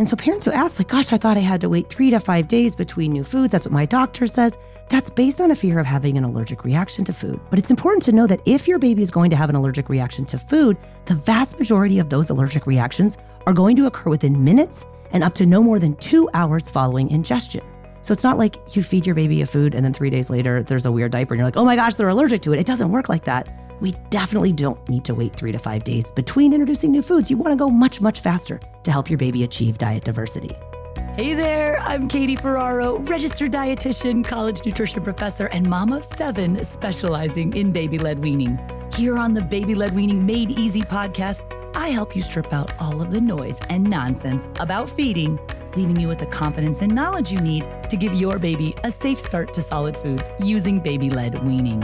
And so parents who ask, like, gosh, I thought I had to wait three to five days between new foods. That's what my doctor says. That's based on a fear of having an allergic reaction to food. But it's important to know that if your baby is going to have an allergic reaction to food, the vast majority of those allergic reactions are going to occur within minutes and up to no more than two hours following ingestion. So it's not like you feed your baby a food and then three days later there's a weird diaper and you're like, oh my gosh, they're allergic to it. It doesn't work like that we definitely don't need to wait three to five days between introducing new foods. You want to go much, much faster to help your baby achieve diet diversity. Hey there, I'm Katie Ferraro, registered dietitian, college nutrition professor, and mom of seven specializing in baby led weaning. Here on the Baby Led Weaning Made Easy podcast, I help you strip out all of the noise and nonsense about feeding, leaving you with the confidence and knowledge you need to give your baby a safe start to solid foods using baby led weaning.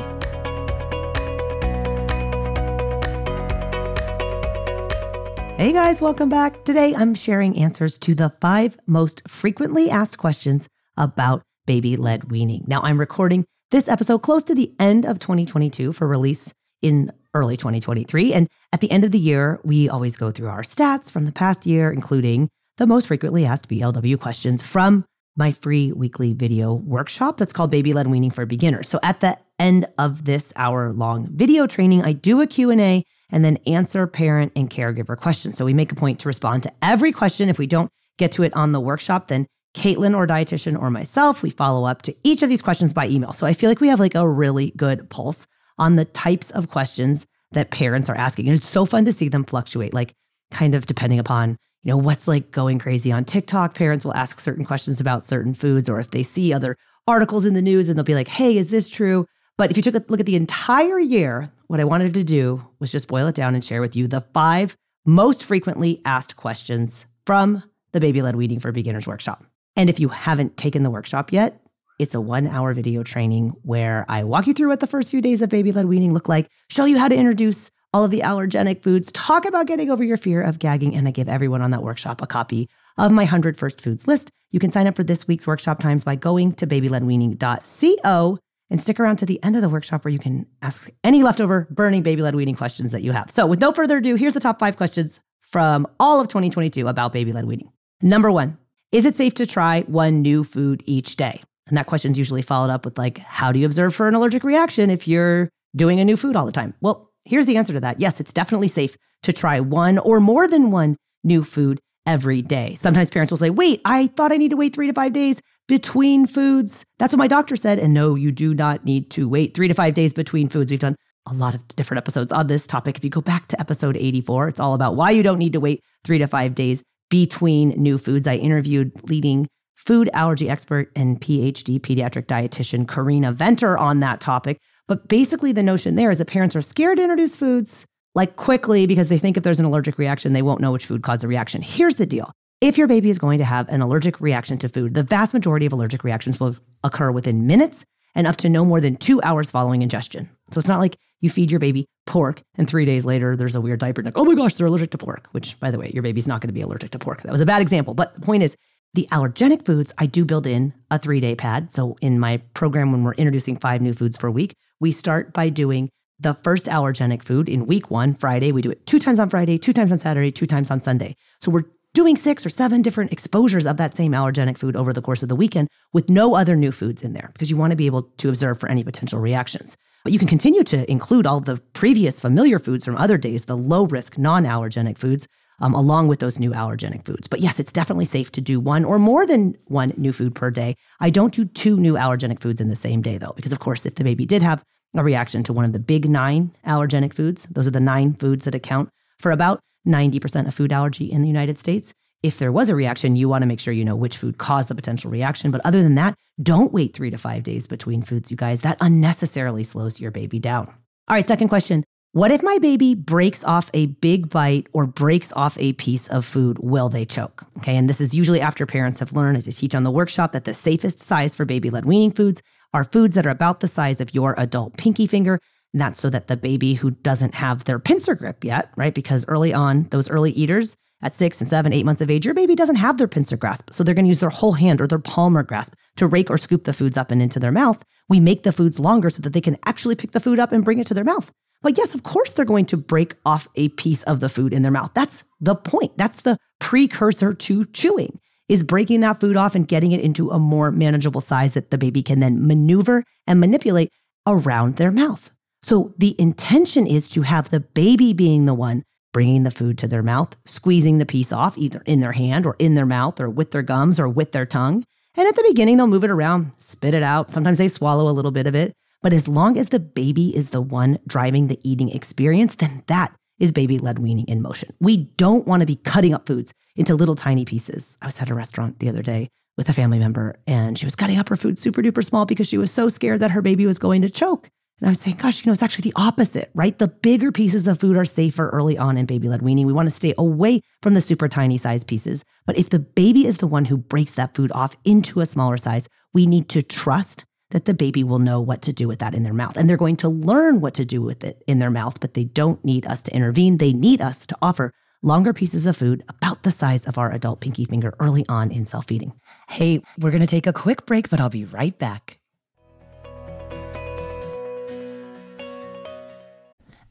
Hey guys, welcome back. Today I'm sharing answers to the five most frequently asked questions about baby led weaning. Now, I'm recording this episode close to the end of 2022 for release in early 2023. And at the end of the year, we always go through our stats from the past year, including the most frequently asked BLW questions from my free weekly video workshop that's called Baby Led Weaning for Beginners. So at the end of this hour long video training, I do a Q&A and then answer parent and caregiver questions. So we make a point to respond to every question. If we don't get to it on the workshop, then Caitlin or dietitian or myself, we follow up to each of these questions by email. So I feel like we have like a really good pulse on the types of questions that parents are asking. And it's so fun to see them fluctuate, like kind of depending upon, you know, what's like going crazy on TikTok. Parents will ask certain questions about certain foods, or if they see other articles in the news and they'll be like, hey, is this true? But if you took a look at the entire year, what I wanted to do was just boil it down and share with you the five most frequently asked questions from the Baby Led Weaning for Beginners workshop. And if you haven't taken the workshop yet, it's a one hour video training where I walk you through what the first few days of baby led weaning look like, show you how to introduce all of the allergenic foods, talk about getting over your fear of gagging, and I give everyone on that workshop a copy of my 100 First Foods list. You can sign up for this week's workshop times by going to babyledweaning.co and stick around to the end of the workshop where you can ask any leftover burning baby led weaning questions that you have. So, with no further ado, here's the top five questions from all of 2022 about baby led weaning. Number one, is it safe to try one new food each day? And that question is usually followed up with, like, how do you observe for an allergic reaction if you're doing a new food all the time? Well, here's the answer to that. Yes, it's definitely safe to try one or more than one new food every day. Sometimes parents will say, wait, I thought I need to wait three to five days between foods. That's what my doctor said. And no, you do not need to wait three to five days between foods. We've done a lot of different episodes on this topic. If you go back to episode 84, it's all about why you don't need to wait three to five days between new foods. I interviewed leading food allergy expert and PhD pediatric dietitian Carina Venter on that topic. But basically, the notion there is that parents are scared to introduce foods like quickly because they think if there's an allergic reaction, they won't know which food caused the reaction. Here's the deal if your baby is going to have an allergic reaction to food, the vast majority of allergic reactions will occur within minutes and up to no more than two hours following ingestion. So it's not like you feed your baby pork and three days later there's a weird diaper like, oh my gosh, they're allergic to pork, which by the way, your baby's not going to be allergic to pork. That was a bad example. But the point is, the allergenic foods, I do build in a three day pad. So in my program, when we're introducing five new foods per week, we start by doing the first allergenic food in week one, Friday. We do it two times on Friday, two times on Saturday, two times on Sunday. So we're doing six or seven different exposures of that same allergenic food over the course of the weekend with no other new foods in there because you want to be able to observe for any potential reactions. But you can continue to include all the previous familiar foods from other days, the low risk non allergenic foods, um, along with those new allergenic foods. But yes, it's definitely safe to do one or more than one new food per day. I don't do two new allergenic foods in the same day, though, because of course, if the baby did have a reaction to one of the big nine allergenic foods, those are the nine foods that account for about 90% of food allergy in the United States. If there was a reaction, you want to make sure you know which food caused the potential reaction. But other than that, don't wait three to five days between foods, you guys. That unnecessarily slows your baby down. All right, second question. What if my baby breaks off a big bite or breaks off a piece of food? Will they choke? Okay, and this is usually after parents have learned, as I teach on the workshop, that the safest size for baby led weaning foods are foods that are about the size of your adult pinky finger. And that's so that the baby who doesn't have their pincer grip yet, right? Because early on, those early eaters at six and seven, eight months of age, your baby doesn't have their pincer grasp. So they're going to use their whole hand or their palmar grasp to rake or scoop the foods up and into their mouth. We make the foods longer so that they can actually pick the food up and bring it to their mouth. But yes, of course, they're going to break off a piece of the food in their mouth. That's the point. That's the precursor to chewing is breaking that food off and getting it into a more manageable size that the baby can then maneuver and manipulate around their mouth. So the intention is to have the baby being the one bringing the food to their mouth, squeezing the piece off either in their hand or in their mouth or with their gums or with their tongue. And at the beginning, they'll move it around, spit it out. Sometimes they swallow a little bit of it. But as long as the baby is the one driving the eating experience, then that is baby led weaning in motion. We don't want to be cutting up foods into little tiny pieces. I was at a restaurant the other day with a family member and she was cutting up her food super duper small because she was so scared that her baby was going to choke. And I was saying, gosh, you know, it's actually the opposite, right? The bigger pieces of food are safer early on in baby led weaning. We want to stay away from the super tiny size pieces. But if the baby is the one who breaks that food off into a smaller size, we need to trust that the baby will know what to do with that in their mouth. And they're going to learn what to do with it in their mouth, but they don't need us to intervene. They need us to offer longer pieces of food about the size of our adult pinky finger early on in self feeding. Hey, we're going to take a quick break, but I'll be right back.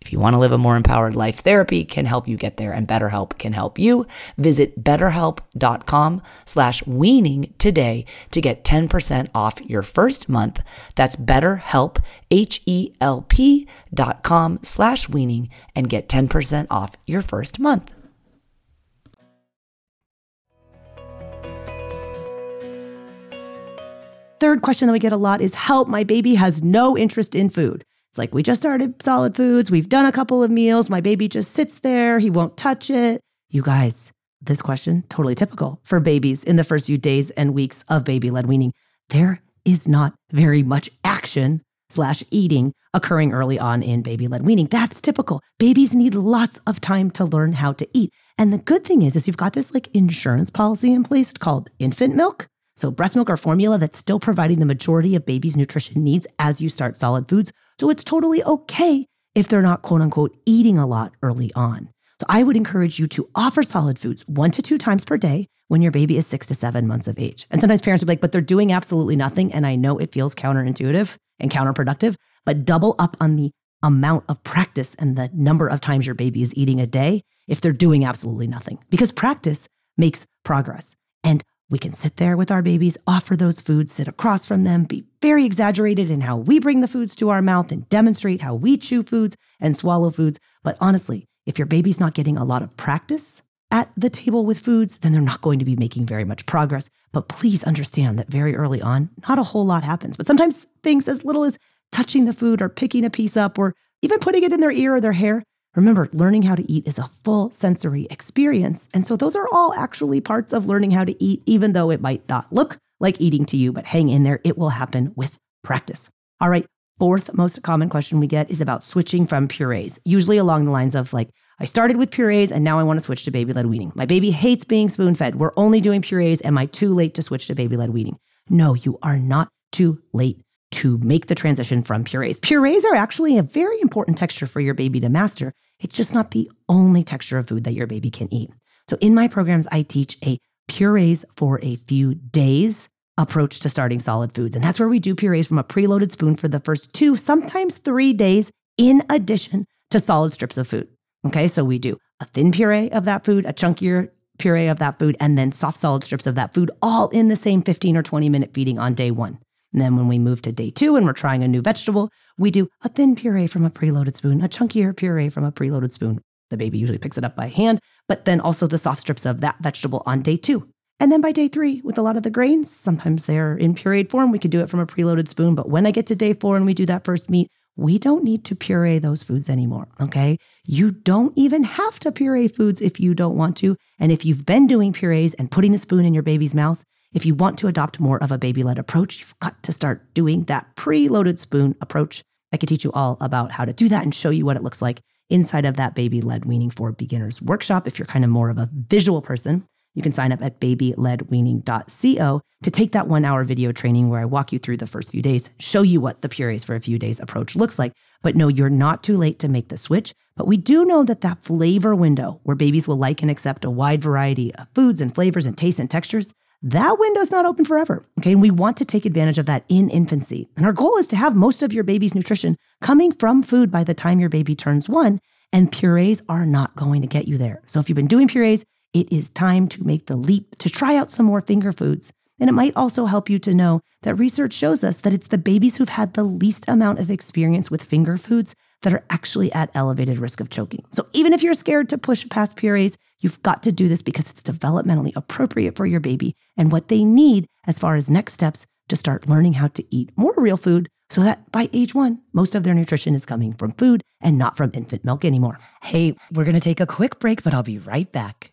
if you want to live a more empowered life, therapy can help you get there and BetterHelp can help you. Visit betterhelp.com slash weaning today to get 10% off your first month. That's betterhelp, H-E-L-P dot com slash weaning and get 10% off your first month. Third question that we get a lot is help, my baby has no interest in food. Like, we just started solid foods. We've done a couple of meals. My baby just sits there. He won't touch it. You guys, this question, totally typical for babies in the first few days and weeks of baby led weaning. There is not very much action slash eating occurring early on in baby led weaning. That's typical. Babies need lots of time to learn how to eat. And the good thing is, is you've got this like insurance policy in place called infant milk. So breast milk or formula that's still providing the majority of baby's nutrition needs as you start solid foods so it's totally okay if they're not quote unquote eating a lot early on. So I would encourage you to offer solid foods one to two times per day when your baby is six to seven months of age. And sometimes parents are like, but they're doing absolutely nothing. And I know it feels counterintuitive and counterproductive, but double up on the amount of practice and the number of times your baby is eating a day if they're doing absolutely nothing. Because practice makes progress. And we can sit there with our babies, offer those foods, sit across from them, be very exaggerated in how we bring the foods to our mouth and demonstrate how we chew foods and swallow foods. But honestly, if your baby's not getting a lot of practice at the table with foods, then they're not going to be making very much progress. But please understand that very early on, not a whole lot happens. But sometimes things as little as touching the food or picking a piece up or even putting it in their ear or their hair Remember, learning how to eat is a full sensory experience. And so those are all actually parts of learning how to eat, even though it might not look like eating to you, but hang in there. It will happen with practice. All right. Fourth most common question we get is about switching from purees, usually along the lines of like, I started with purees and now I want to switch to baby led weaning. My baby hates being spoon fed. We're only doing purees. Am I too late to switch to baby led weaning? No, you are not too late to make the transition from purees. Purees are actually a very important texture for your baby to master. It's just not the only texture of food that your baby can eat. So in my programs, I teach a purees for a few days approach to starting solid foods. And that's where we do purees from a preloaded spoon for the first two, sometimes three days, in addition to solid strips of food. Okay, so we do a thin puree of that food, a chunkier puree of that food, and then soft solid strips of that food, all in the same 15 or 20 minute feeding on day one. And then when we move to day two and we're trying a new vegetable, we do a thin puree from a preloaded spoon, a chunkier puree from a preloaded spoon. The baby usually picks it up by hand, but then also the soft strips of that vegetable on day two. And then by day three, with a lot of the grains, sometimes they're in pureed form. We could do it from a preloaded spoon. But when I get to day four and we do that first meat, we don't need to puree those foods anymore. Okay. You don't even have to puree foods if you don't want to. And if you've been doing purees and putting the spoon in your baby's mouth, if you want to adopt more of a baby led approach, you've got to start doing that pre-loaded spoon approach. I could teach you all about how to do that and show you what it looks like inside of that baby led weaning for beginners workshop. If you're kind of more of a visual person, you can sign up at babyledweaning.co to take that one hour video training where I walk you through the first few days, show you what the purees for a few days approach looks like. But no, you're not too late to make the switch. But we do know that that flavor window where babies will like and accept a wide variety of foods and flavors and tastes and textures, that window's not open forever. Okay. And we want to take advantage of that in infancy. And our goal is to have most of your baby's nutrition coming from food by the time your baby turns one. And purees are not going to get you there. So if you've been doing purees, it is time to make the leap to try out some more finger foods. And it might also help you to know that research shows us that it's the babies who've had the least amount of experience with finger foods that are actually at elevated risk of choking. So even if you're scared to push past purees, you've got to do this because it's developmentally appropriate for your baby and what they need as far as next steps to start learning how to eat more real food so that by age one, most of their nutrition is coming from food and not from infant milk anymore. Hey, we're going to take a quick break, but I'll be right back.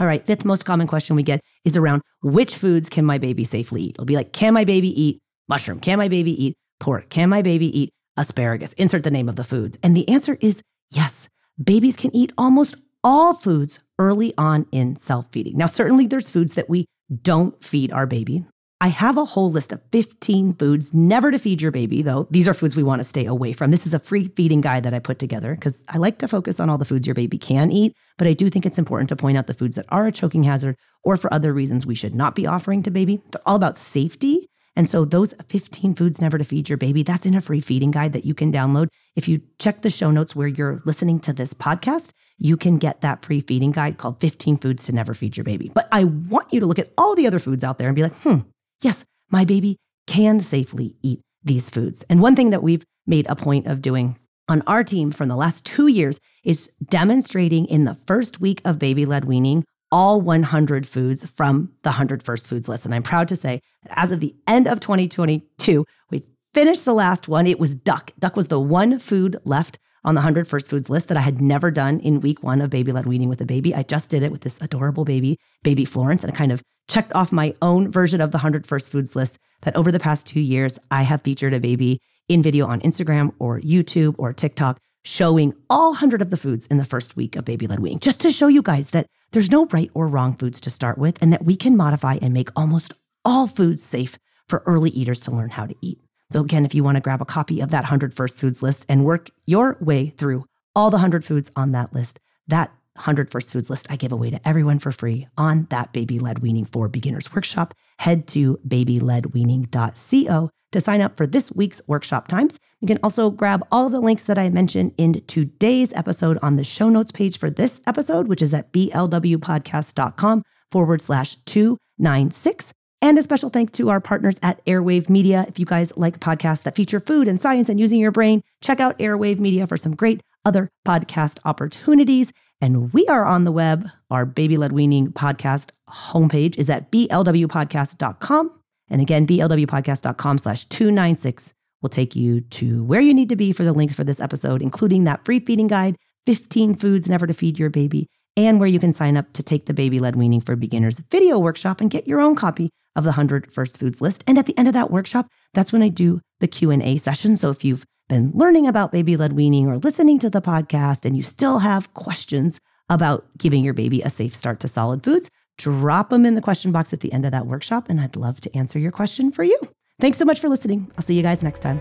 All right, fifth most common question we get is around which foods can my baby safely eat? It'll be like, can my baby eat mushroom? Can my baby eat pork? Can my baby eat asparagus? Insert the name of the food. And the answer is yes. Babies can eat almost all foods early on in self feeding. Now, certainly there's foods that we don't feed our baby. I have a whole list of 15 foods never to feed your baby, though. These are foods we want to stay away from. This is a free feeding guide that I put together because I like to focus on all the foods your baby can eat, but I do think it's important to point out the foods that are a choking hazard or for other reasons we should not be offering to baby. They're all about safety. And so those 15 foods never to feed your baby, that's in a free feeding guide that you can download. If you check the show notes where you're listening to this podcast, you can get that free feeding guide called 15 Foods to Never Feed Your Baby. But I want you to look at all the other foods out there and be like, hmm, yes, my baby can safely eat these foods. And one thing that we've made a point of doing on our team from the last two years is demonstrating in the first week of baby led weaning all 100 foods from the 100 First Foods list. And I'm proud to say that as of the end of 2022, we finished the last one. It was duck. Duck was the one food left on the 100 First Foods list that I had never done in week one of baby led weaning with a baby. I just did it with this adorable baby, baby Florence, and I kind of checked off my own version of the 100 First Foods list that over the past two years, I have featured a baby in video on Instagram or YouTube or TikTok showing all 100 of the foods in the first week of baby led weaning, just to show you guys that there's no right or wrong foods to start with and that we can modify and make almost all foods safe for early eaters to learn how to eat. So, again, if you want to grab a copy of that 100 First Foods list and work your way through all the 100 foods on that list, that 100 First Foods list I give away to everyone for free on that Baby Led Weaning for Beginners workshop. Head to babyledweaning.co to sign up for this week's workshop times. You can also grab all of the links that I mentioned in today's episode on the show notes page for this episode, which is at blwpodcast.com forward slash 296. And a special thank to our partners at Airwave Media. If you guys like podcasts that feature food and science and using your brain, check out Airwave Media for some great other podcast opportunities. And we are on the web. Our Baby Led Weaning podcast homepage is at blwpodcast.com. And again, blwpodcast.com slash 296 will take you to where you need to be for the links for this episode, including that free feeding guide, 15 foods never to feed your baby, and where you can sign up to take the Baby Led Weaning for Beginners video workshop and get your own copy of the 100 First Foods list. And at the end of that workshop, that's when I do the Q&A session. So if you've been learning about baby led weaning or listening to the podcast and you still have questions about giving your baby a safe start to solid foods, drop them in the question box at the end of that workshop and I'd love to answer your question for you. Thanks so much for listening. I'll see you guys next time.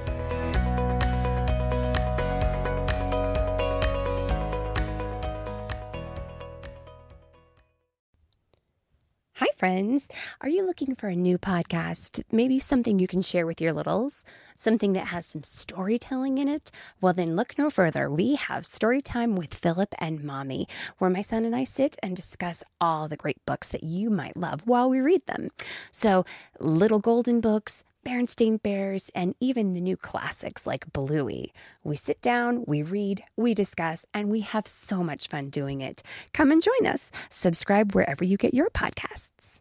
Friends. Are you looking for a new podcast? Maybe something you can share with your littles? Something that has some storytelling in it? Well, then look no further. We have Storytime with Philip and Mommy, where my son and I sit and discuss all the great books that you might love while we read them. So, Little Golden Books, Berenstain Bears, and even the new classics like Bluey. We sit down, we read, we discuss, and we have so much fun doing it. Come and join us. Subscribe wherever you get your podcasts.